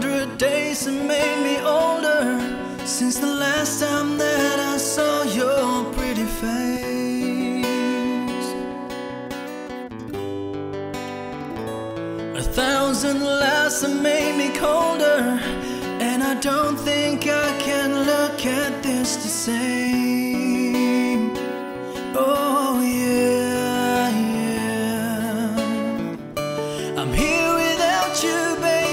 days have made me older since the last time that I saw your pretty face. A thousand laughs have made me colder, and I don't think I can look at this the same. Oh, yeah, yeah. I'm here without you, baby,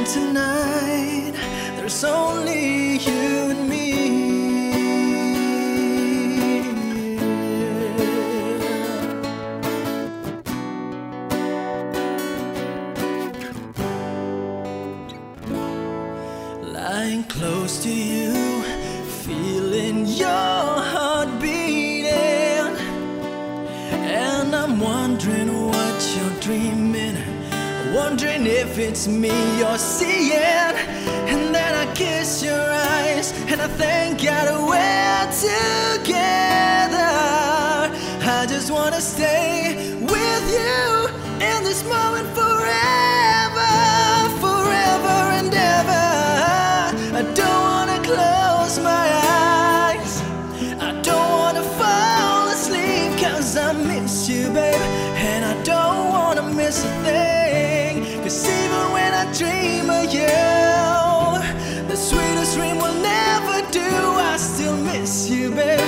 And tonight, there's only you and me. Lying close to you, feeling your heart beating. And I'm wondering what you're dreaming. Wondering if it's me you're seeing. And then I kiss your eyes, and I thank God we're together. I just wanna stay with you in this moment forever, forever and ever. I don't wanna close my eyes. I don't wanna fall asleep cause I miss you, babe. And I don't wanna miss a thing. Dream of you, the sweetest dream will never do. I still miss you, babe.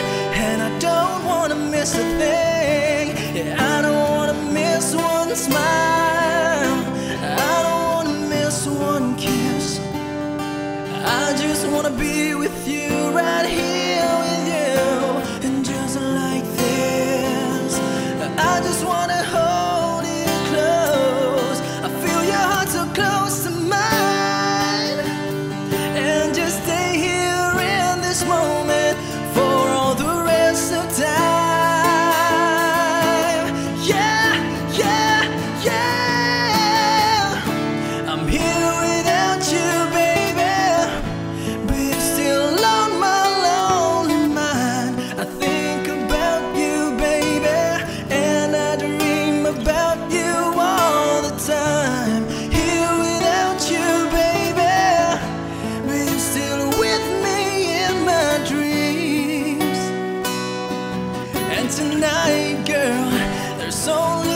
And tonight, girl, there's only